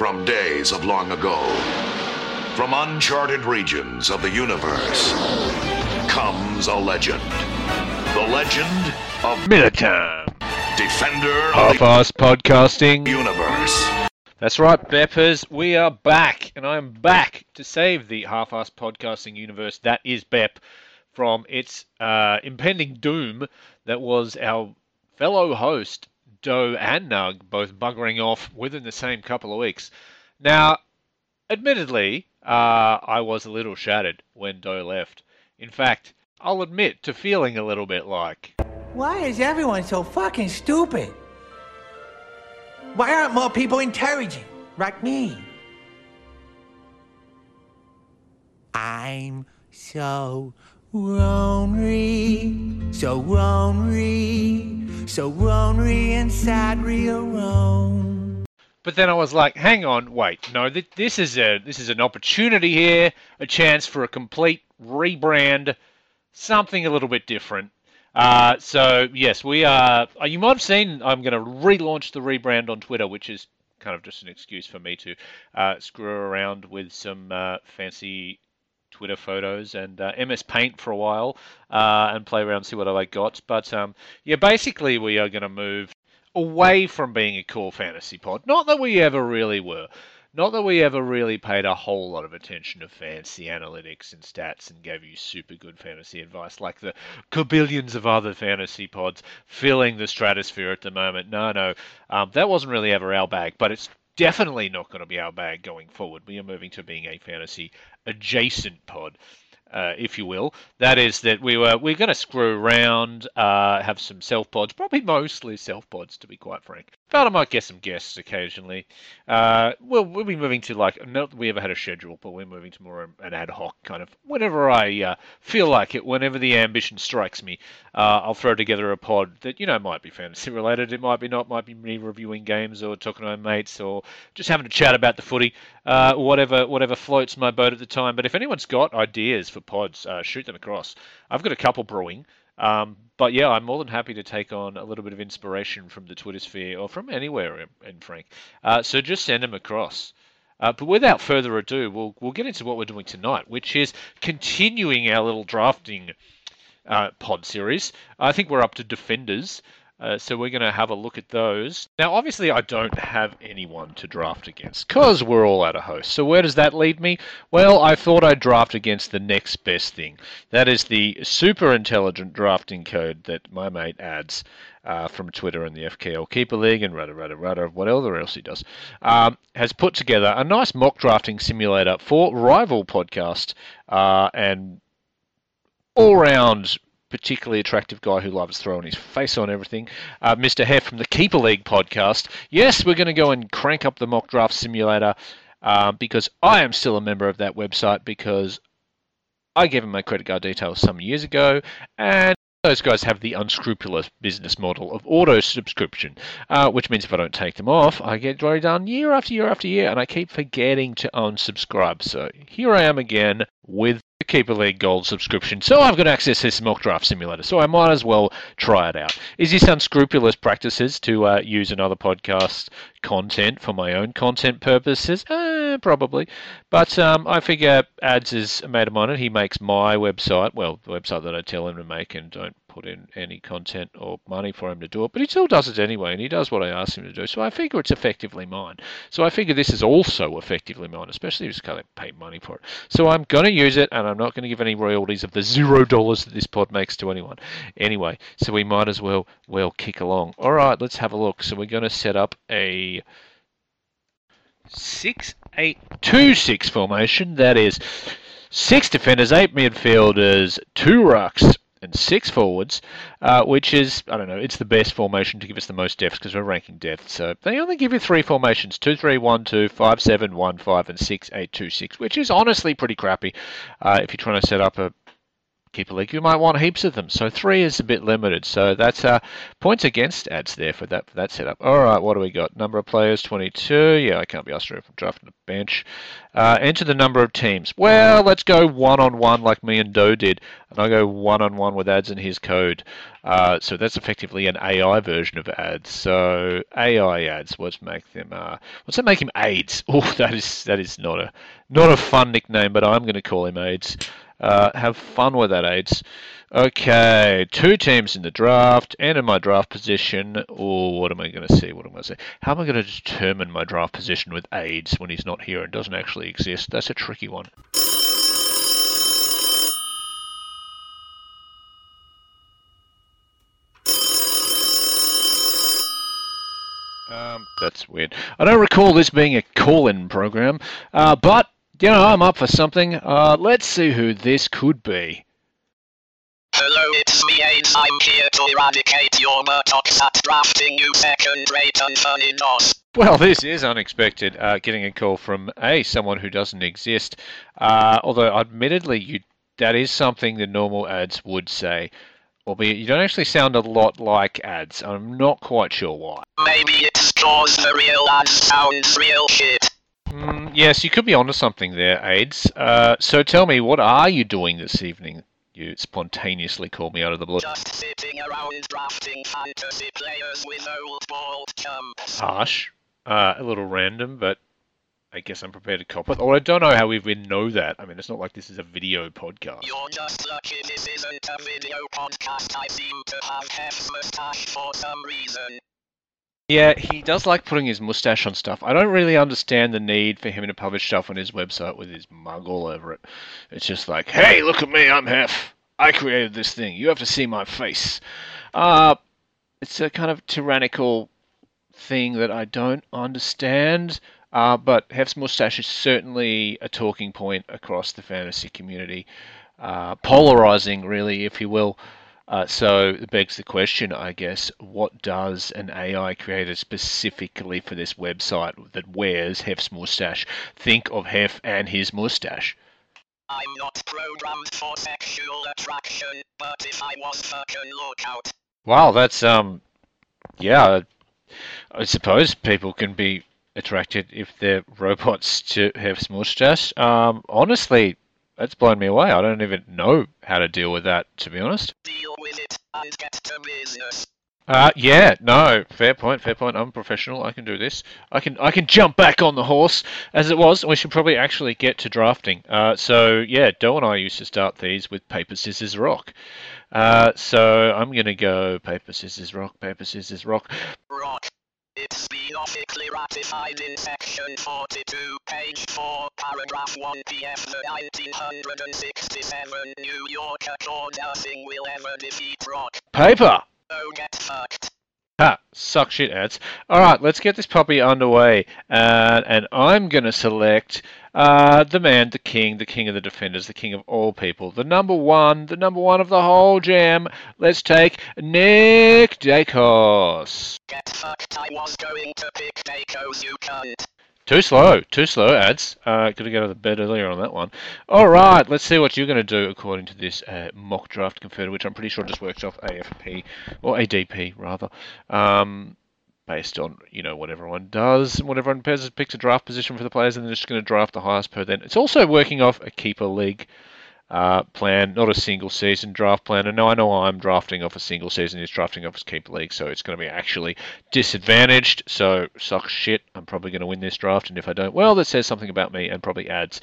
from days of long ago. From uncharted regions of the universe comes a legend. The legend of MillarTime. Defender of Half-ass podcasting. Universe. That's right, Beppers. We are back, and I am back to save the half-ass podcasting universe that is Bep from its uh, impending doom that was our fellow host Doe and Nug both buggering off within the same couple of weeks. Now, admittedly, uh, I was a little shattered when Doe left. In fact, I'll admit to feeling a little bit like. Why is everyone so fucking stupid? Why aren't more people intelligent like me? I'm so lonely, so lonely, so lonely and sad alone. But then I was like, hang on, wait, no, th- this is a this is an opportunity here, a chance for a complete rebrand, something a little bit different. Uh, so yes, we are. uh, You might have seen I'm going to relaunch the rebrand on Twitter, which is kind of just an excuse for me to uh, screw around with some uh, fancy Twitter photos and uh, MS Paint for a while uh, and play around, see what I got. But um, yeah, basically we are going to move away from being a core fantasy pod. Not that we ever really were. Not that we ever really paid a whole lot of attention to fancy analytics and stats and gave you super good fantasy advice like the billions of other fantasy pods filling the stratosphere at the moment. No, no, um, that wasn't really ever our bag, but it's definitely not going to be our bag going forward. We are moving to being a fantasy adjacent pod. Uh, if you will, that is that we were we're going to screw around, uh, have some self pods, probably mostly self pods to be quite frank. But I might get some guests occasionally. Uh, well, we'll be moving to like not that we ever had a schedule, but we're moving to more an ad hoc kind of whenever I uh, feel like it, whenever the ambition strikes me. Uh, I'll throw together a pod that you know might be fantasy related, it might be not, might be me reviewing games or talking to my mates or just having a chat about the footy, uh, whatever whatever floats my boat at the time. But if anyone's got ideas for pods, uh, shoot them across. I've got a couple brewing. Um, but yeah, I'm more than happy to take on a little bit of inspiration from the Twitter sphere or from anywhere, in, in Frank. Uh, so just send them across. Uh, but without further ado, we'll we'll get into what we're doing tonight, which is continuing our little drafting uh, pod series. I think we're up to defenders. Uh, so we're going to have a look at those. Now, obviously, I don't have anyone to draft against because we're all out of hosts. So where does that lead me? Well, I thought I'd draft against the next best thing. That is the super intelligent drafting code that my mate Ads uh, from Twitter and the FKL Keeper League and rudder, rudder, rudder, whatever else he does, um, has put together a nice mock drafting simulator for Rival Podcast uh, and all round particularly attractive guy who loves throwing his face on everything, uh, Mr. Hef from the Keeper League podcast. Yes, we're going to go and crank up the mock draft simulator uh, because I am still a member of that website because I gave him my credit card details some years ago and those guys have the unscrupulous business model of auto subscription, uh, which means if I don't take them off, I get dry done year after year after year, and I keep forgetting to unsubscribe. So here I am again with the Keeper League Gold subscription. So I've got access to mock draft simulator, so I might as well try it out. Is this unscrupulous practices to uh, use another podcast content for my own content purposes? Eh, probably. But um, I figure Ads is a mate of mine, and he makes my website, well, the website that I tell him to make and don't put in any content or money for him to do it, but he still does it anyway, and he does what I ask him to do. So I figure it's effectively mine. So I figure this is also effectively mine, especially if he's going to pay money for it. So I'm going to use it, and I'm not going to give any royalties of the zero dollars that this pod makes to anyone. Anyway, so we might as well well kick along. All right, let's have a look. So we're going to set up a six eight two six formation. That is six defenders, eight midfielders, two rucks, and six forwards, uh, which is, I don't know, it's the best formation to give us the most depth because we're ranking depth. So they only give you three formations 2 3 1 2, 5 7 1 5, and 6 8 2 6, which is honestly pretty crappy uh, if you're trying to set up a keeper league, you might want heaps of them. So three is a bit limited. So that's uh, points against ads there for that for that setup. All right, what do we got? Number of players, 22. Yeah, I can't be asked to drafting the bench. Uh, enter the number of teams. Well, let's go one on one like me and Doe did, and I go one on one with ads in his code. Uh, so that's effectively an AI version of ads. So AI ads. Let's make them. Uh, let's make him AIDS. Oh, that is that is not a not a fun nickname, but I'm going to call him AIDS. Uh, have fun with that, AIDS. Okay, two teams in the draft, and in my draft position. Oh, what am I going to see? What am I going to say? How am I going to determine my draft position with AIDS when he's not here and doesn't actually exist? That's a tricky one. Um, that's weird. I don't recall this being a call-in program, uh, but you know I'm up for something. Uh, let's see who this could be. Hello, it's me, AIDS. I'm here to eradicate your buttocks at drafting you second-rate and funny DOS. Well, this is unexpected. Uh, getting a call from a someone who doesn't exist. Uh, although, admittedly, you that is something the normal ads would say albeit you don't actually sound a lot like ads. I'm not quite sure why. Maybe it's cause the real ads sounds real shit. Mm, yes, you could be onto something there, AIDS. Uh, so tell me, what are you doing this evening? You spontaneously called me out of the blue. Just sitting around drafting fantasy players with old bald chumps. Harsh. Uh, a little random, but I guess I'm prepared to cop it. Or I don't know how we even know that. I mean, it's not like this is a video podcast. You're just lucky this isn't a video podcast. I seem to have Hef's mustache for some reason. Yeah, he does like putting his mustache on stuff. I don't really understand the need for him to publish stuff on his website with his mug all over it. It's just like, hey, look at me, I'm Hef. I created this thing. You have to see my face. Uh, it's a kind of tyrannical thing that I don't understand. Uh, but Hef's mustache is certainly a talking point across the fantasy community, uh, polarizing, really, if you will. Uh, so it begs the question, I guess, what does an AI created specifically for this website that wears Hef's mustache think of Hef and his mustache? I'm not programmed for sexual attraction, but if I was fucking look out. Wow, that's um, yeah. I suppose people can be attracted if they're robots to have mustache. Um, honestly, that's blown me away. I don't even know how to deal with that, to be honest. Deal with it get to business. Uh, yeah, no, fair point, fair point. I'm professional. I can do this. I can, I can jump back on the horse as it was. We should probably actually get to drafting. Uh, so yeah, Doe and I used to start these with paper, scissors, rock. Uh, so I'm gonna go paper, scissors, rock, paper, scissors, rock. Rock. It's been officially ratified in Section 42, page 4, paragraph 1 PF the 1967 New York Accord nothing will ever defeat rock. Paper! Oh, get fucked. Ha! Suck shit ads. Alright, let's get this puppy underway. Uh, and I'm going to select uh, the man, the king, the king of the defenders, the king of all people, the number one, the number one of the whole jam. Let's take Nick Daicos. Get fucked, I was going to pick Daicos, you cunt. Too slow, too slow ads. Uh, could have got out of bed earlier on that one. All right, let's see what you're going to do according to this uh, mock draft converter, which I'm pretty sure just works off AFP or ADP rather. Um, based on you know what everyone does and what everyone picks a draft position for the players, and they're just going to draft the highest per. Then it's also working off a keeper league uh, plan, not a single season draft plan. And now I know I'm drafting off a single season, he's drafting off his keeper league, so it's going to be actually disadvantaged. So suck shit. I'm probably going to win this draft, and if I don't, well, that says something about me and probably ads.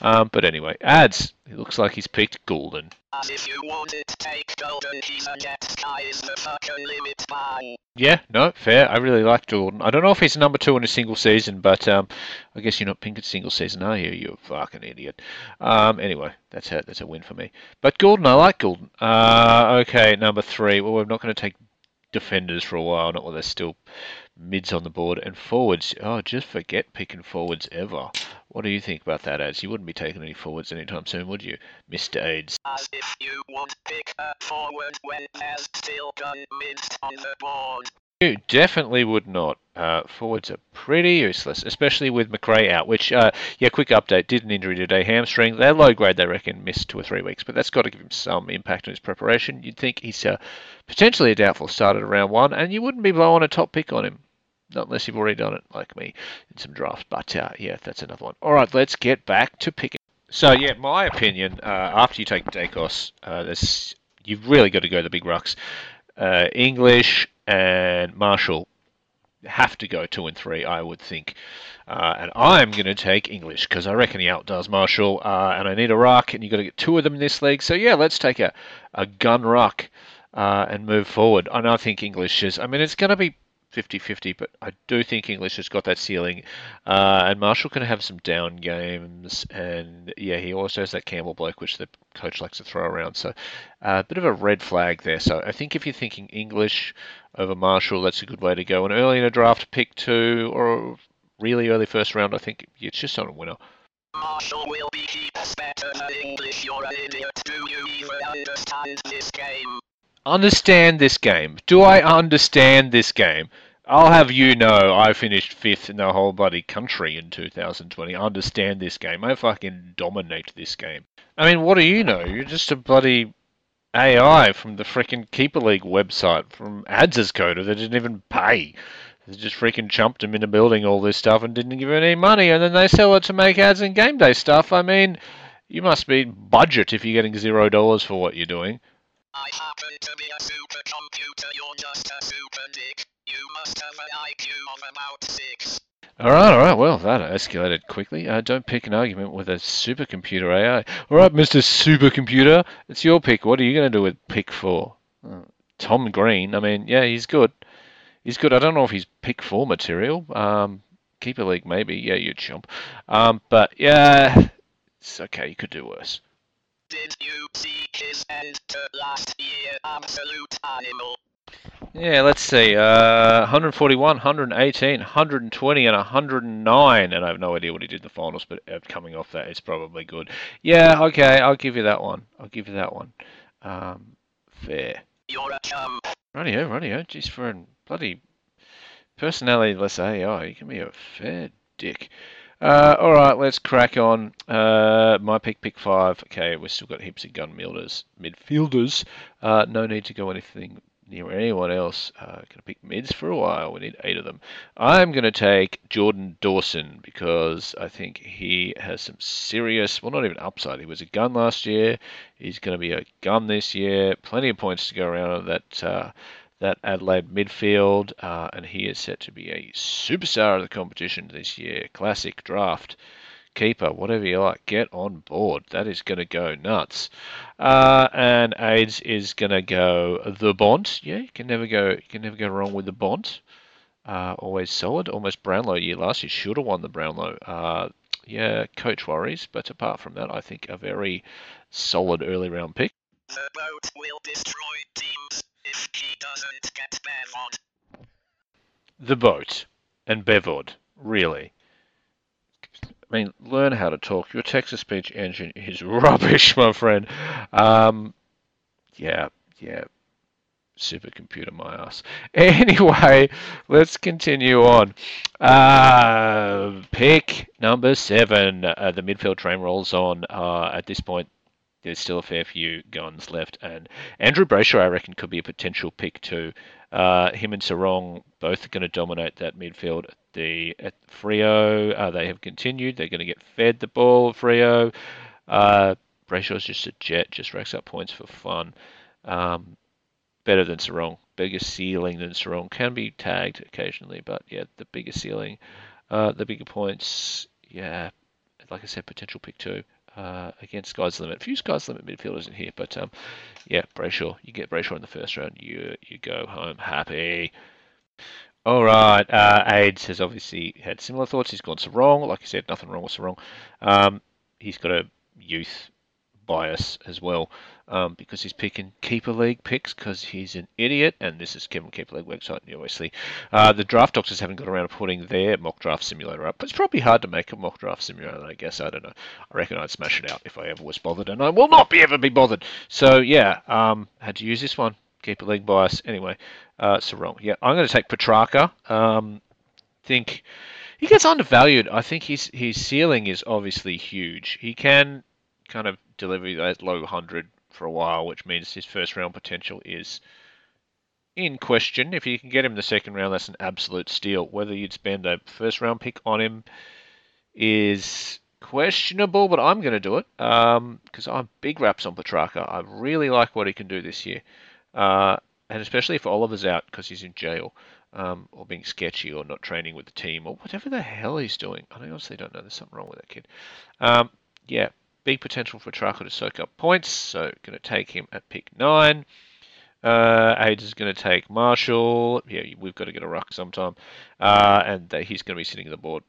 Um, but anyway, ads. It looks like he's picked Gulden. As if you wanted to take Gulden, he's a jet sky is the fucking limit, man. Yeah, no, fair. I really like Gulden. I don't know if he's number two in a single season, but um, I guess you're not pink at single season, are you? You fucking idiot. Um, anyway, that's a that's a win for me. But Gordon, I like Gordon. Uh, okay, number three. Well, we're not going to take defenders for a while, not while they're still mids on the board, and forwards. Oh, just forget picking forwards ever. What do you think about that, Ads? You wouldn't be taking any forwards anytime soon, would you, Mr. Aids? As if you would pick a forward when there's still gun mids on the board. You definitely would not. Uh, forwards are pretty useless, especially with Macrae out. Which, uh, yeah, quick update: did an injury today, hamstring. They're low grade, they reckon, missed two or three weeks, but that's got to give him some impact on his preparation. You'd think he's uh, potentially a doubtful start at round one, and you wouldn't be blowing a top pick on him, not unless you've already done it like me in some drafts. But uh, yeah, that's another one. All right, let's get back to picking. So yeah, my opinion: uh, after you take Daicos, uh, you've really got to go the big rucks. Uh, English and Marshall have to go two and three, I would think. Uh, and I'm going to take English because I reckon he outdoes Marshall. Uh, and I need a ruck, and you've got to get two of them in this league. So yeah, let's take a, a gun ruck uh, and move forward. And I think English is. I mean, it's going to be 50-50, but I do think English has got that ceiling. Uh, and Marshall can have some down games, and yeah, he also has that Campbell bloke, which the coach likes to throw around. So uh, a bit of a red flag there. So I think if you're thinking English over Marshall, that's a good way to go. And early in a draft, pick two, or really early first round, I think it's just on a winner. Marshall will be keeps better than English. You're an idiot. Do you even understand this game? Understand this game. Do I understand this game? I'll have you know I finished fifth in the whole bloody country in 2020. I understand this game. I fucking dominate this game. I mean, what do you know? You're just a bloody AI from the freaking Keeper League website from Ads' coder that didn't even pay. They just freaking chumped him into building all this stuff and didn't give him any money, and then they sell it to make ads and game day stuff. I mean, you must be budget if you're getting zero dollars for what you're doing. I happen to be a supercomputer. You're just a super dick. You must have an IQ of about six. All right, all right. Well, that escalated quickly. Uh, don't pick an argument with a supercomputer AI. All right, Mr. Supercomputer, it's your pick. What are you going to do with pick four? Uh, Tom Green. I mean, yeah, he's good. He's good. I don't know if he's pick four material. Um, keeper league maybe. Yeah, you chump. Um, but yeah, it's okay. You could do worse. Did you see his end to last year? Absolute animal. Yeah, let's see. Uh, 141, 118, 120, and 109. And I have no idea what he did in the finals, but uh, coming off that, it's probably good. Yeah, okay, I'll give you that one. I'll give you that one. Um, fair. You're a chump. Rightio, rightio. Jeez, for a bloody personality-less AI, you can be a fair dick. Uh, all right, let's crack on. Uh, my pick, pick five. Okay, we've still got heaps of gun midfielders. Midfielders. Uh, no need to go anything near anyone else. Uh, gonna pick mids for a while. We need eight of them. I'm gonna take Jordan Dawson because I think he has some serious, well, not even upside. He was a gun last year. He's gonna be a gun this year. Plenty of points to go around on that. That Adelaide midfield, uh, and he is set to be a superstar of the competition this year. Classic draft keeper, whatever you like, get on board. That is going to go nuts. Uh, and AIDS is going to go the Bont. Yeah, you can never go. You can never go wrong with the Bont. Uh, always solid. Almost Brownlow year last. He should have won the Brownlow. Uh, yeah, coach worries, but apart from that, I think a very solid early round pick. The boat will destroy teams if he doesn't get Bevod. The boat and Bevod, really. I mean, learn how to talk. Your text to speech engine is rubbish, my friend. Um, yeah, yeah. Supercomputer, my ass. Anyway, let's continue on. Uh, pick number seven. Uh, the midfield train rolls on. Uh, at this point, there's still a fair few guns left, and Andrew Brayshaw, I reckon, could be a potential pick too. Uh, him and Serong both are going to dominate that midfield. The at Freo, uh, they have continued. They're going to get fed the ball. Freo, uh, Brayshaw's just a jet, just racks up points for fun. Um, better than Serong, bigger ceiling than Serong. Can be tagged occasionally, but yeah, the bigger ceiling, uh, the bigger points. Yeah, like I said, potential pick two uh, against Sky's Limit. A few Sky's Limit midfielders in here, but um, yeah, Brayshaw. You get Brayshaw in the first round, you you go home happy. All right, uh, AIDS has obviously had similar thoughts. He's gone Serong. Like I said, nothing wrong with Serong. Um, he's got a youth bias as well um, because he's picking keeper league picks because he's an idiot. And this is Kevin Keeper League website, obviously. Uh, the draft doctors haven't got around to putting their mock draft simulator up. But it's probably hard to make a mock draft simulator, I guess. I don't know. I reckon I'd smash it out if I ever was bothered, and I will not be ever be bothered. So yeah, um, had to use this one. Keeper League bias. Anyway, uh, Serong. Yeah, I'm going to take Petrarca. Um, think he gets undervalued. I think his his ceiling is obviously huge. He can kind of deliver that low hundred for a while, which means his first round potential is in question. If you can get him the second round, that's an absolute steal. Whether you'd spend a first round pick on him is questionable, but I'm going to do it because um, I'm big raps on Petrarca. I really like what he can do this year, uh, and especially if Oliver's out because he's in jail um, or being sketchy or not training with the team or whatever the hell he's doing. I honestly don't know. There's something wrong with that kid. Um, yeah, big potential for Petrarca to soak up points, so going to take him at pick nine. Uh, Age is going to take Marshall. Yeah, we've got to get a ruck sometime. Uh, and he's going to be sitting on the board.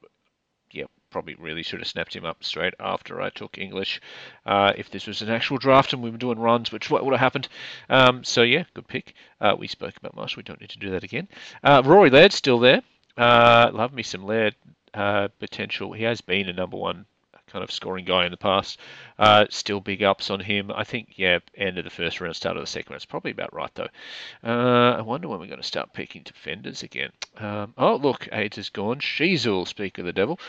Yeah, probably really should have snapped him up straight after I took English. Uh, if this was an actual draft and we were doing runs, which what would have happened. Um, so yeah, good pick. Uh, we spoke about Marshall. We don't need to do that again. Uh, Rory Laird's still there. Uh, love me some Laird potential. He has been a number one kind of scoring guy in the past. Uh, still big ups on him. I think, yeah, end of the first round, start of the second round. It's probably about right, though. Uh, I wonder when we're going to start picking defenders again. Um, oh, look, AIDS is gone. Sheezel, speak of the devil.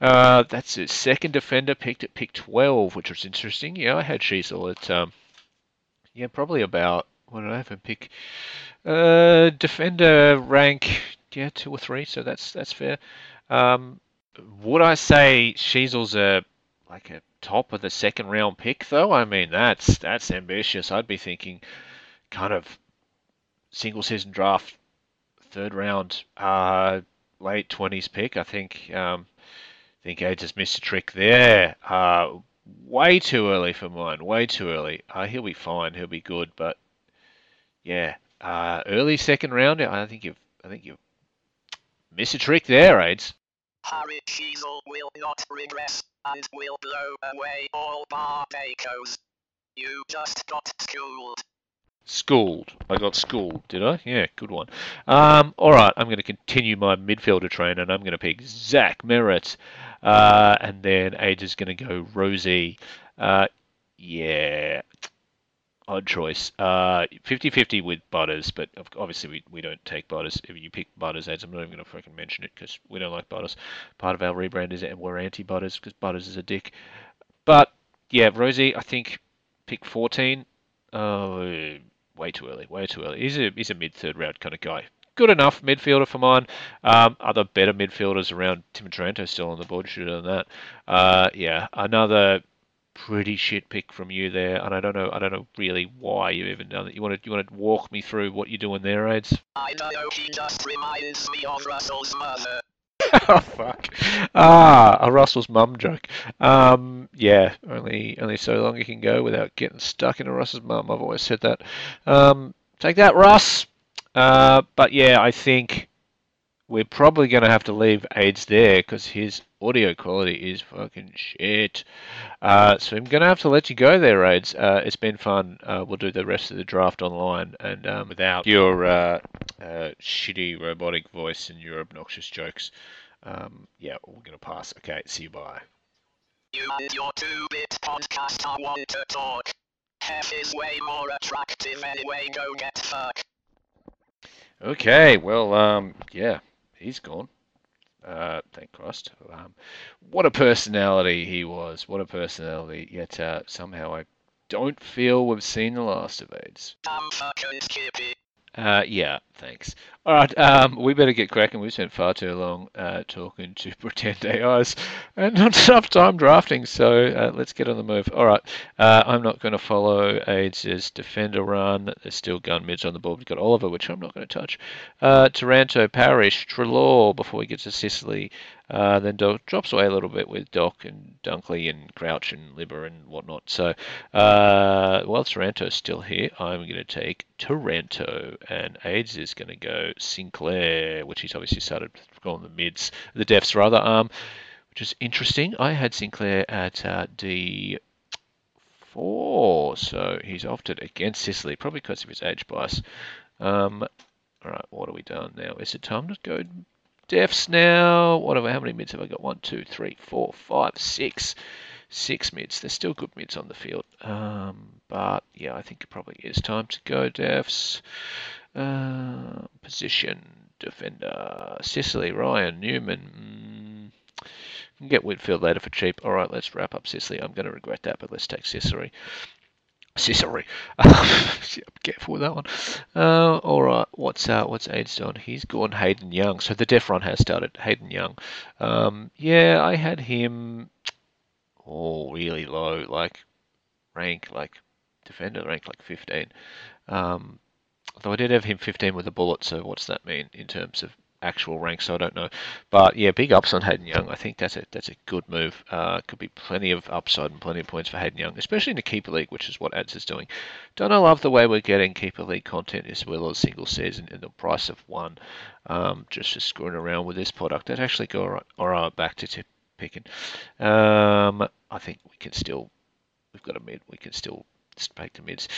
Uh, that's his second defender picked at pick 12, which was interesting. Yeah, I had Sheezel at, um, yeah, probably about, what did I have him pick? Uh, defender rank, yeah, two or three, so that's that's fair. Um, would I say Sheezel's a like a top of the second round pick though? I mean that's that's ambitious. I'd be thinking kind of single season draft, third round, uh, late twenties pick. I think um, I think I just missed a trick there. Uh, way too early for mine. Way too early. Uh, he'll be fine. He'll be good. But yeah, uh, early second round. I think you've I think you've missed a trick there, Aids. Sheezel will not regress, and will blow away all Barbacoes. You just got schooled. Schooled. I got schooled, did I? Yeah, good one. Um, all right, I'm going to continue my midfielder train, and I'm going to pick Zach Merrett. Uh, and then Age is going to go Rozee. Uh, yeah, odd choice. Uh, 50-50 with Butters, but obviously we, we don't take Butters. If you pick Butters ads, I'm not even going to freaking mention it because we don't like Butters. Part of our rebrand is we're anti-Butters because Butters is a dick. But yeah, Rozee, I think pick 14. Oh, way too early. Way too early. He's a he's a mid third round kind of guy. Good enough midfielder for mine. Um, other better midfielders around Tim Taranto still on the board. Should have done that. Uh, yeah, another pretty shit pick from you there, and I don't know, I don't know really why you even done it. You want to, you want to walk me through what you're doing there, Aids? I don't know. He just reminds me of Russell's mother. oh fuck! Ah, a Russell's mum joke. Um, yeah, only only so long you can go without getting stuck in a Russell's mum. I've always said that. Um, take that, Russ. Uh, but yeah, I think we're probably going to have to leave AIDS there because his audio quality is fucking shit. Uh, so I'm going to have to let you go there, AIDS. Uh, it's been fun. Uh, we'll do the rest of the draft online and um, without your uh, uh, shitty robotic voice and your obnoxious jokes. Um, yeah, we're going to pass. Okay, see you. Bye. You and your two-bit podcast I want to talk. Hef is way more attractive anyway, go get fuck. Okay, well, um, yeah he's gone. Uh, thank Christ. Um, what a personality he was. What a personality. Yet uh, somehow I don't feel we've seen the last of AIDS. I'm fucking Skippy. Uh, yeah, thanks. All right, um, we better get cracking. We've spent far too long uh, talking to pretend AIs and not enough time drafting, so uh, let's get on the move. All right, uh, I'm not going to follow AIDS' defender run. There's still gun mids on the board. We've got Oliver, which I'm not going to touch. Uh, Taranto, Parish, Treloar before we get to Sicily. Uh, then Doc drops away a little bit with Doc and Dunkley and Crouch and Libber and whatnot. So uh, while Taranto's still here, I'm going to take Taranto, and AIDS is going to go Sinclair, which he's obviously started going the mids, the defs rather, um, which is interesting. I had Sinclair at uh, D4, so he's opted against Sicily, probably because of his age bias. Um, all right, what are we done now? Is it time to go defs now. What have I, how many mids have I got? One, two, three, four, five, six, six mids. There's still good mids on the field. Um, but yeah, I think it probably is time to go, Defs. Uh, position defender Sicily, Ryan Newman. Mm, can get Whitfield later for cheap. All right, let's wrap up Sicily. I'm going to regret that, but let's take Sicily. Sicily. careful with that one. Uh, all right, what's uh, what's Aids done? He's gone Hayden Young. So the def run has started. Hayden Young. Um, yeah, I had him. Oh, really low, like rank, like defender, rank like 15. Um, although I did have him 15 with a bullet. So what's that mean in terms of actual rank, so I don't know. But yeah, big ups on Hayden Young. I think that's a that's a good move. Uh, could be plenty of upside and plenty of points for Hayden Young, especially in the keeper league, which is what Ads is doing. Don't I love the way we're getting keeper league content as well as single season and the price of one, um, just for screwing around with this product. That actually go all right, all right back to tip picking. Um, I think we can still. We've got a mid. We can still Spike the mids.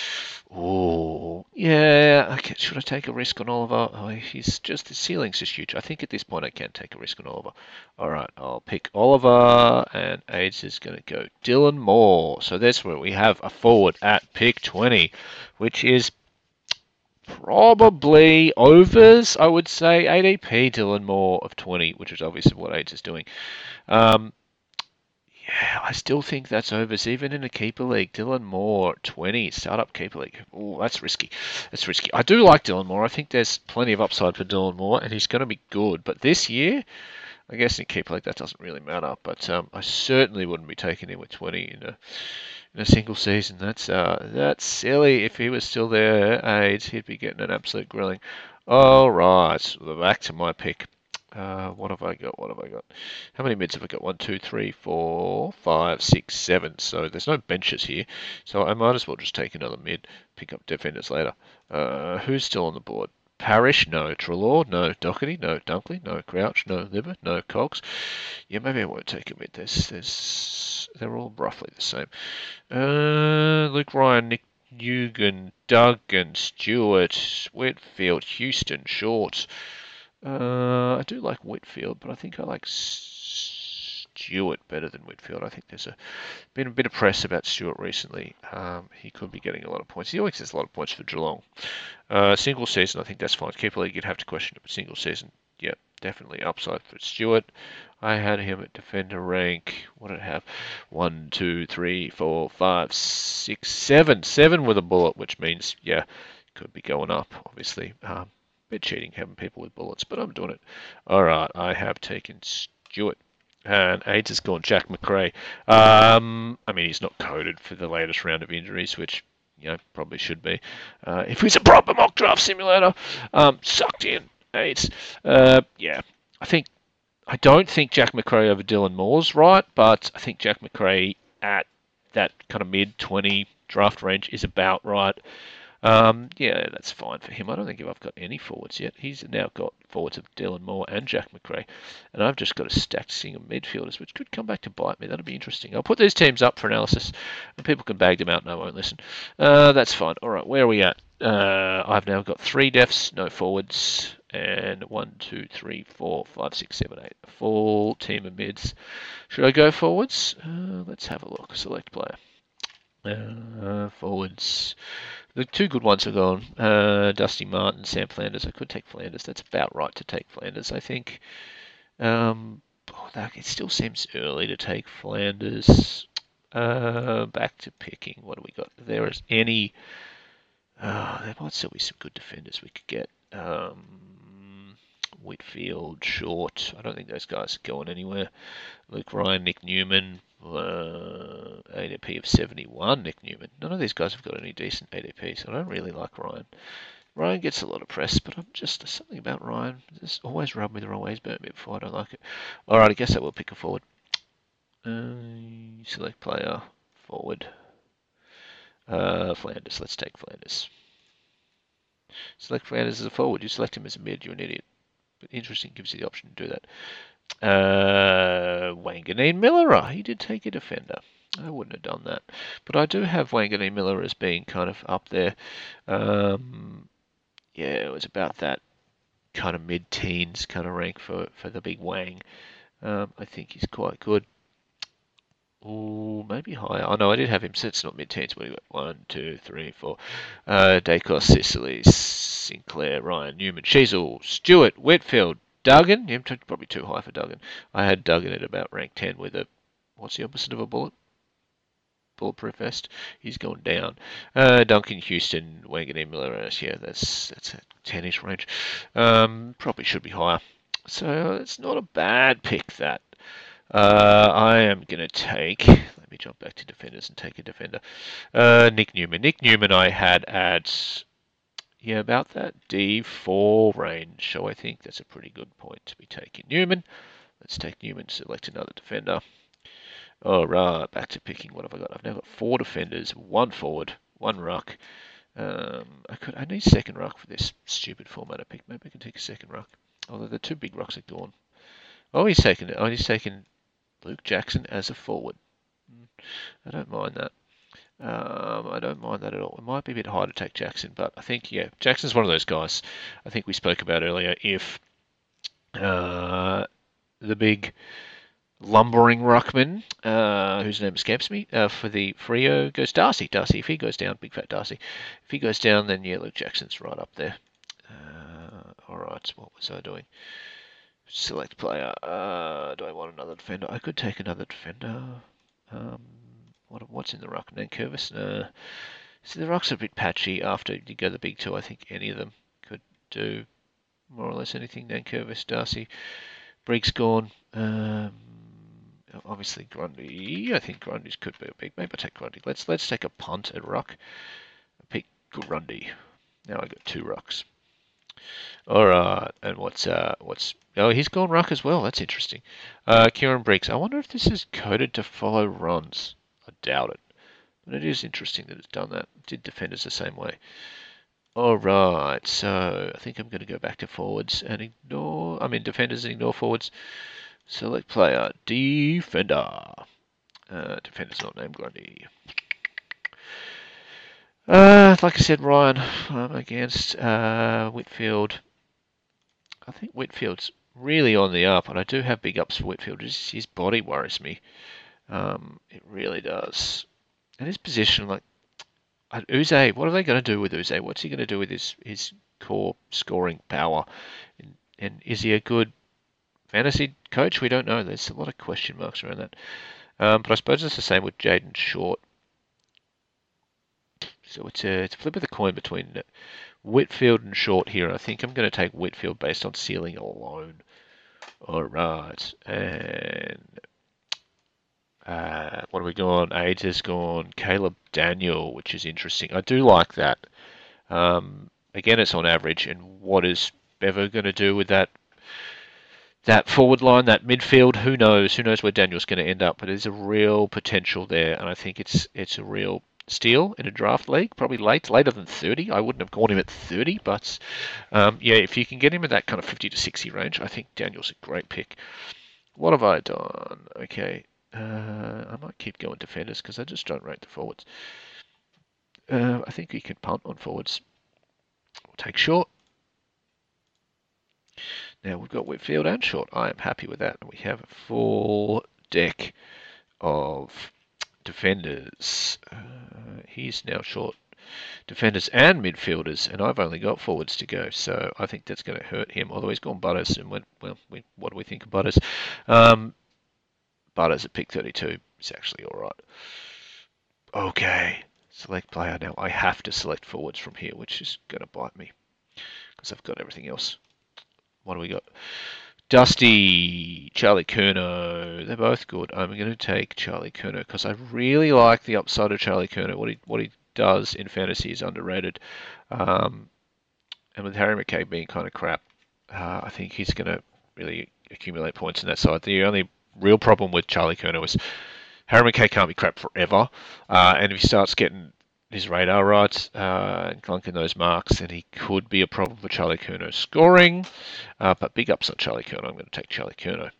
Oh, yeah. Okay, should I take a risk on Oliver? Oh, he's just the ceiling's just huge. I think at this point I can't take a risk on Oliver. All right, I'll pick Oliver, and Aids is going to go Dylan Moore. So that's where we have a forward at pick 20, which is probably overs, I would say. ADP Dylan Moore of 20, which is obviously what Aids is doing. Um, I still think that's overs, even in a keeper league. Dylan Moore, 20, startup keeper league. Oh, that's risky. That's risky. I do like Dylan Moore. I think there's plenty of upside for Dylan Moore, and he's going to be good. But this year, I guess in keeper league that doesn't really matter. But um, I certainly wouldn't be taking him with 20 in a in a single season. That's uh, that's silly. If he was still there, AIDS, he'd be getting an absolute grilling. All right, back to my pick. Uh, what have I got? What have I got? How many mids have I got? One, two, three, four, five, six, seven. So there's no benches here. So I might as well just take another mid, pick up defenders later. Uh, who's still on the board? Parish, no. Treloar, no. Doherty, no. Dunkley, no. Crouch, no. Liver, no. Cox. Yeah, maybe I won't take a mid. There's, there's, they're all roughly the same. Uh, Luke Ryan, Nick Newgan, Duggan, Stewart, Whitfield, Houston, Short. Uh, I do like Whitfield, but I think I like Stewart better than Whitfield. I think there's a been a bit of press about Stewart recently. Um, he could be getting a lot of points. He always gets a lot of points for Geelong. Uh, single season, I think that's fine. Keeper league, you'd have to question it, but single season, yeah, definitely upside for Stewart. I had him at defender rank. What did I have? One, two, three, four, five, six, seven. Seven with a bullet, which means, yeah, could be going up, obviously. Um, bit cheating having people with bullets, but I'm doing it. All right, I have taken Stewart. And AIDS has gone Jack Macrae. Um, I mean, he's not coded for the latest round of injuries, which you know probably should be. Uh, if he's a proper mock draft simulator, um, sucked in AIDS. Uh, yeah, I think I don't think Jack Macrae over Dylan Moore's right, but I think Jack Macrae at that kind of mid 20 draft range is about right. Um, yeah, that's fine for him. I don't think I've got any forwards yet. He's now got forwards of Dylan Moore and Jack Macrae, and I've just got a stacked string of midfielders, which could come back to bite me. That'll be interesting. I'll put these teams up for analysis, and people can bag them out, and I won't listen. Uh, that's fine. All right, where are we at? Uh, I've now got three defs, no forwards, and one, two, three, four, five, six, seven, eight. Full team of mids. Should I go forwards? Uh, let's have a look. Select player. Uh, forwards. The two good ones are gone. Uh, Dusty Martin, Sam Flanders. I could take Flanders. That's about right to take Flanders, I think. Um, oh, that, it still seems early to take Flanders. Uh, back to picking. What do we got? There is any. Uh, there might still be some good defenders we could get. Um, Whitfield, Short. I don't think those guys are going anywhere. Luke Ryan, Nick Newman uh, ADP of 71, Nick Newman. None of these guys have got any decent ADPs. I don't really like Ryan. Ryan gets a lot of press, but I'm just something about Ryan. Just always rub me the wrong way. ways, burnt me before I don't like it. All right, I guess I will pick a forward. Uh, select player, forward. Uh, Flanders. Let's take Flanders. Select Flanders as a forward. You select him as a mid. You're an idiot. But interesting gives you the option to do that. Uh, Wanganeen-Milera, he did take a defender. I wouldn't have done that. But I do have Wanganeen-Milera as being kind of up there. Um, yeah, it was about that kind of mid-teens kind of rank for, for the big Wang. Um, I think he's quite good. Ooh, maybe higher. Oh no, I did have him. So it's not mid-teens. One, two, three, four. Uh, Daicos, Sicily, Sinclair, Ryan, Newman, Sheezel, Stewart, Whitfield, Duggan. Yeah, probably too high for Duggan. I had Duggan at about rank 10 with a, what's the opposite of a bullet? Bulletproof vest. He's gone down. Uh, Duncan Houston, Wangan Miller. Yeah, that's that's a 10-ish range. Um, probably should be higher. So it's not a bad pick that. Uh, I am going to take, let me jump back to defenders and take a defender. Uh, Nick Newman. Nick Newman I had at, yeah, about that D4 range. So I think that's a pretty good point to be taking Newman. Let's take Newman, select another defender. All right, back to picking. What have I got? I've now got four defenders, one forward, one ruck. Um, I could. I need second ruck for this stupid format I picked. Maybe I can take a second ruck. Although the two big rucks are gone. Oh, he's taken. Oh, he's taken Luke Jackson as a forward. Hmm, I don't mind that. Um, I don't mind that at all. It might be a bit hard to take Jackson, but I think, yeah, Jackson's one of those guys I think we spoke about earlier. If uh, the big lumbering ruckman, uh, whose name escapes me, uh, for the Freo goes Darcy. Darcy, if he goes down, big fat Darcy. If he goes down, then yeah, Luke Jackson's right up there. Uh, all right, what was I doing? Select player. Uh, do I want another defender? I could take another defender. Um, what what's in the ruck? No. So the rucks a bit patchy after you go the big two. I think any of them could do more or less anything. Nankervis, Darcy, Breek's gone. Um, obviously Grundy. I think Grundy's could be a big. Maybe I'll take Grundy. Let's let's take a punt at ruck. Pick Grundy. Now I got two rucks. All right, and what's uh what's oh he's gone ruck as well. That's interesting. Uh, Kieren Briggs. I wonder if this is coded to follow runs. I doubt it, but it is interesting that it's done that. It did defenders the same way. All right, so I think I'm going to go back to forwards and ignore. I mean defenders and ignore forwards. Select player defender. Uh, defender's not named Grundy. Uh, like I said, Ryan, I'm against uh, Whitfield. I think Whitfield's really on the up, and I do have big ups for Whitfield. His, his body worries me. Um, it really does. And his position, like uh, Uze, what are they going to do with Uze? What's he going to do with his his core scoring power? And, and is he a good fantasy coach? We don't know. There's a lot of question marks around that. Um, but I suppose it's the same with Jayden Short. So it's a, it's a flip of the coin between Whitfield and Short here. I think I'm going to take Whitfield based on ceiling alone. All right. And uh, what have we gone? Age has gone. Caleb Daniel, which is interesting. I do like that. Um, again, it's on average. And what is Bevo going to do with that that forward line, that midfield? Who knows? Who knows where Daniel's going to end up? But there's a real potential there, and I think it's it's a real steal in a draft league, probably late, later than 30. I wouldn't have gone him at 30, but um, yeah, if you can get him in that kind of 50 to 60 range, I think Daniel's a great pick. What have I done? Okay, uh, I might keep going defenders because I just don't rate the forwards. Uh, I think we can punt on forwards. We'll take short. Now we've got Whitfield and short. I am happy with that. We have a full deck of defenders. Uh, he's now short defenders and midfielders, and I've only got forwards to go, so I think that's going to hurt him. Although he's gone Butters, and went, well, we, what do we think of Butters? Um, Butters at pick 32 It's actually all right. Okay, select player now. I have to select forwards from here, which is going to bite me because I've got everything else. What do we got? Dusty, Charlie Curnow, they're both good. I'm going to take Charlie Curnow because I really like the upside of Charlie Curnow. What he what he does in fantasy is underrated. Um, and with Harry McKay being kind of crap, uh, I think he's going to really accumulate points in that side. The only real problem with Charlie Curnow is Harry McKay can't be crap forever, uh, and if he starts getting his radar right uh, and clunking those marks, then he could be a problem for Charlie Curnow scoring. Uh, but big ups on Charlie Curnow. I'm going to take Charlie Curnow.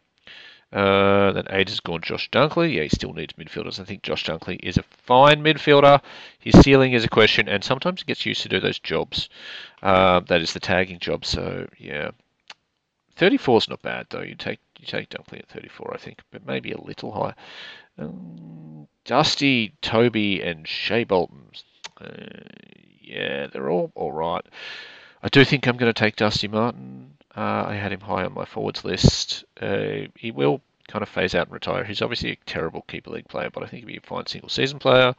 Uh, then eight has gone Josh Dunkley. Yeah, he still needs midfielders. I think Josh Dunkley is a fine midfielder. His ceiling is a question, and sometimes he gets used to do those jobs. Uh, that is the tagging job. So yeah, 34 is not bad though. You take you take Dunkley at 34, I think, but maybe a little higher. Um, Dusty, Toby, and Shai Bolton. Uh, yeah, they're all all right. I do think I'm going to take Dusty Martin. Uh, I had him high on my forwards list. Uh, he will kind of phase out and retire. He's obviously a terrible keeper league player, but I think he'll be a fine single season player.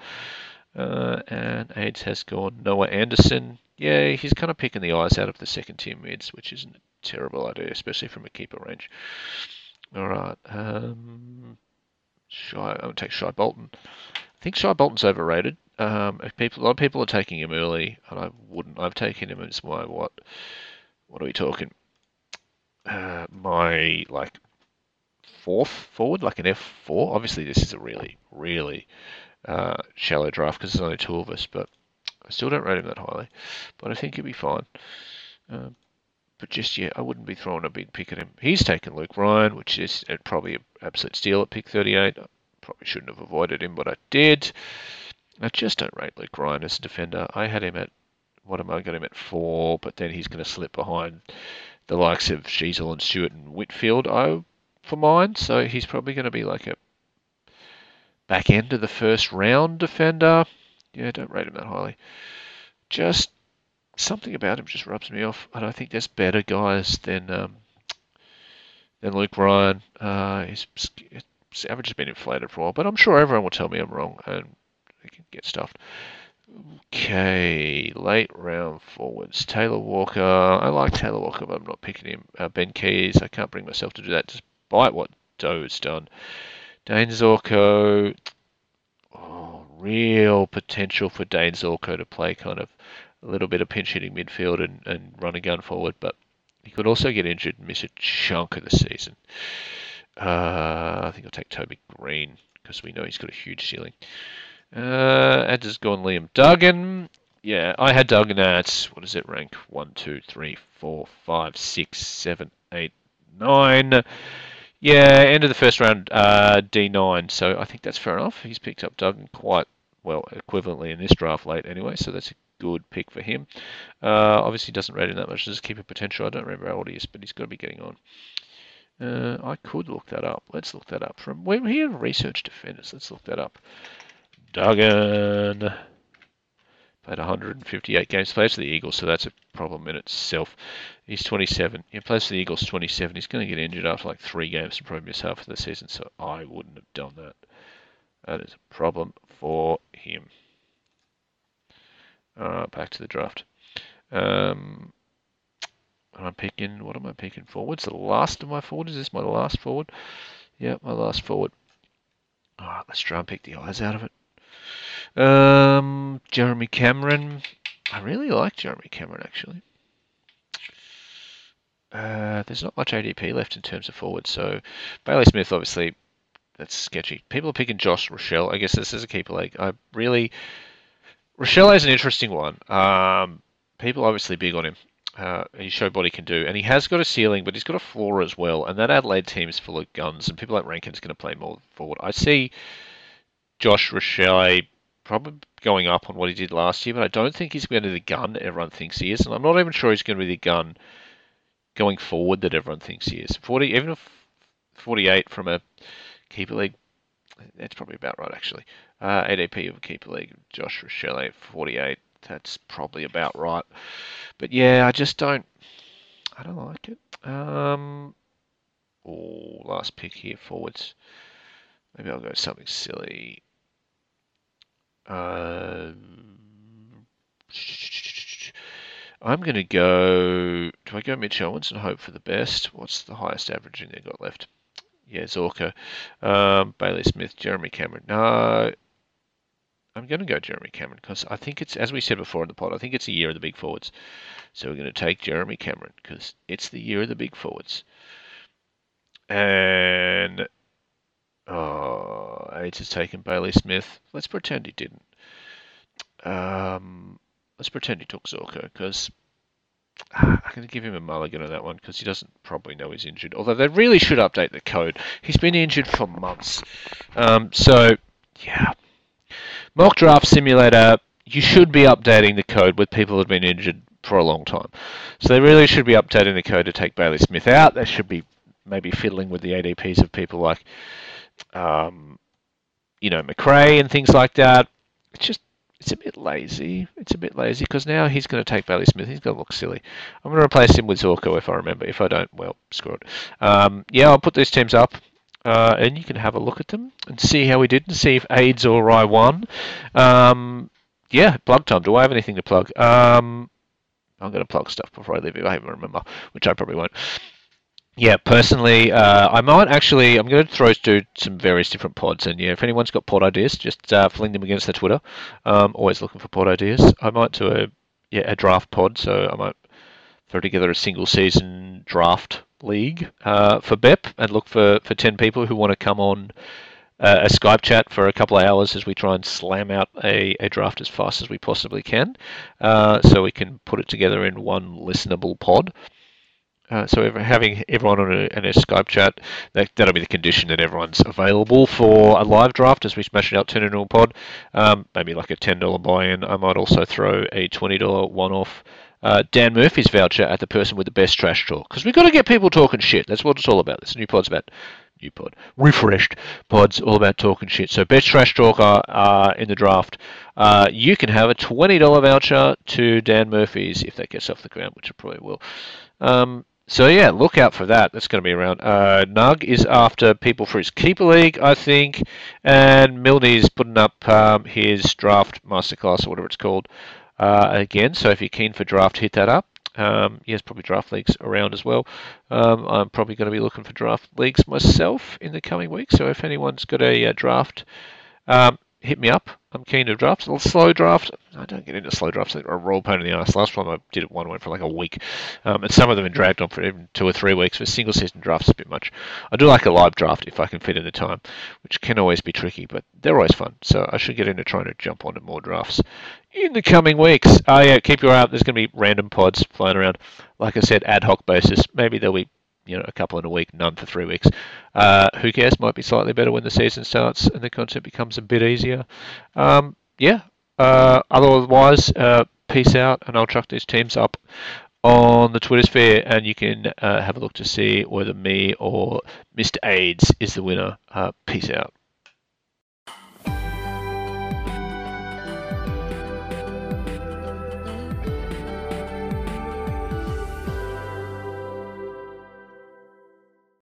Uh, and AIDS has gone Noah Anderson. Yeah, he's kind of picking the eyes out of the second tier mids, which isn't terrible idea, especially from a keeper range. All right. Um, Shai, I'm going to take Shai Bolton. I think Shai Bolton's overrated. Um, people, a lot of people are taking him early, and I wouldn't. I've taken him as my what? What are we talking? Uh, my like fourth forward, like an F4. Obviously, this is a really, really uh, shallow draft because there's only two of us, but I still don't rate him that highly. But I think he'll be fine. Um, but just yet, I wouldn't be throwing a big pick at him. He's taken Luke Ryan, which is uh, probably an absolute steal at pick 38. I probably shouldn't have avoided him, but I did. I just don't rate Luke Ryan as a defender. I had him at, what am I, got him at four, but then he's going to slip behind the likes of Sheezel and Stewart and Whitfield oh, for mine. So he's probably going to be like a back end of the first round defender. Yeah, don't rate him that highly. Just something about him just rubs me off. And I think there's better guys than um, than Luke Ryan. Uh, his, his average has been inflated for a while, but I'm sure everyone will tell me I'm wrong and they can get stuffed. Okay, late round forwards. Taylor Walker. I like Taylor Walker, but I'm not picking him. Uh, ben Keays. I can't bring myself to do that despite what Doe's done. Dane Zorko. Oh, real potential for Dane Zorko to play kind of a little bit of pinch hitting midfield and, and run a gun forward, but he could also get injured and miss a chunk of the season. Uh, I think I'll take Toby Greene because we know he's got a huge ceiling. Uh, and has gone Liam Duggan. Yeah, I had Duggan at, what does it rank? 1, 2, 3, 4, 5, 6, 7, 8, 9. Yeah, end of the first round, uh, D9. So I think that's fair enough. He's picked up Duggan quite well, equivalently in this draft late anyway. So that's good pick for him. Uh, obviously, doesn't rate him that much a keeper potential. I don't remember how old he is, but he's got to be getting on. Uh, I could look that up. Let's look that up. From we're here, research defenders. Let's look that up. Duggan played 158 games. Plays for the Eagles, so that's a problem in itself. He's 27. He plays for the Eagles 27. He's going to get injured after like three games and probably miss half of the season. So I wouldn't have done that. That is a problem for him. Alright, back to the draft. Um, I'm picking, what am I picking forwards? The last of my forward? Is this my last forward? Yeah, my last forward. Alright, let's try and pick the eyes out of it. Um, Jeremy Cameron. I really like Jeremy Cameron, actually. Uh, there's not much ADP left in terms of forwards, so Bailey Smith, obviously, that's sketchy. People are picking Josh Rachele. I guess this is a keeper league. I really Rachele is an interesting one. Um, people obviously big on him. Uh, he showed what he can do, and he has got a ceiling, but he's got a floor as well. And that Adelaide team is full of guns, and people like Rankine's going to play more forward. I see Josh Rachele probably going up on what he did last year, but I don't think he's going to be the gun everyone thinks he is, and I'm not even sure he's going to be the gun going forward that everyone thinks he is. Forty, even if 48 from a keeper league, that's probably about right actually. Uh, ADP of Keeper League, Josh Rachele, 48. That's probably about right. But yeah, I just don't. I don't like it. Um, oh, last pick here, forwards. Maybe I'll go something silly. Uh, I'm going to go. Do I go Mitch Owens and hope for the best? What's the highest averaging they've got left? Yeah, Zorko. Um, Bailey Smith, Jeremy Cameron. No, I'm going to go Jeremy Cameron because I think it's, as we said before in the pod, I think it's the year of the big forwards. So we're going to take Jeremy Cameron because it's the year of the big forwards. And oh, has taken Bailey Smith. Let's pretend he didn't. Um, let's pretend he took Zorko because I'm going to give him a mulligan on that one because he doesn't probably know he's injured. Although they really should update the code. He's been injured for months. Um, so, yeah, Mock Draft Simulator, you should be updating the code with people that have been injured for a long time. So they really should be updating the code to take Bailey Smith out. They should be maybe fiddling with the ADPs of people like, um, you know, Macrae and things like that. It's just it's a bit lazy. It's a bit lazy because now he's going to take Bailey Smith. He's going to look silly. I'm going to replace him with Zorko if I remember. If I don't, well, screw it. Um, yeah, I'll put these teams up. Uh, and you can have a look at them and see how we did and see if Ads or I won. Um, yeah, plug time. Do I have anything to plug? Um, I'm going to plug stuff before I leave you. I even remember, which I probably won't. Yeah, personally, uh, I might actually. I'm going to throw to some various different pods, and yeah, if anyone's got pod ideas, just uh, fling them against the Twitter. Um, always looking for pod ideas. I might do a yeah a draft pod, so I might throw together a single season draft league uh, for BEP and look for for ten people who want to come on uh, a Skype chat for a couple of hours as we try and slam out a, a draft as fast as we possibly can, uh, so we can put it together in one listenable pod. Uh, so having everyone on a, in a Skype chat, that, that'll be the condition that everyone's available for a live draft as we smash it out, turn it into pod. Um, maybe like a $10 buy-in. I might also throw a $20 one-off uh, Dan Murphy's voucher at the person with the best trash talk. Because we've got to get people talking shit. That's what it's all about. This new pod's about new pod, refreshed pods, all about talking shit. So best trash talker uh, in the draft. Uh, you can have a twenty dollar voucher to Dan Murphy's if that gets off the ground, which it probably will. Um, so yeah, look out for that. That's going to be around. Uh, Nug is after people for his keeper league, I think, and Milne's putting up um, his draft masterclass or whatever it's called uh, again. So if you're keen for draft, hit that up. Um, yes, probably draft leagues around as well. Um, I'm probably going to be looking for draft leagues myself in the coming weeks. So if anyone's got a, a uh, draft, um, hit me up. I'm keen to draft. A little slow draft. I don't get into slow drafts. They're a roll pain in the ass. Last time I did it, one went for like a week. Um, and some of them have been dragged on for even two or three weeks. For single season drafts, a bit much. I do like a live draft if I can fit in the time, which can always be tricky, but they're always fun. So I should get into trying to jump onto more drafts in the coming weeks. Oh, yeah, keep your eye out. There's going to be random pods flying around. Like I said, ad hoc basis. Maybe there'll be you know, a couple in a week, none for three weeks. Uh, who cares? Might be slightly better when the season starts and the content becomes a bit easier. Um, yeah. Uh, otherwise, uh, peace out, and I'll chuck these teams up on the Twitter sphere, and you can uh, have a look to see whether me or Mr. Ads is the winner. Uh, peace out.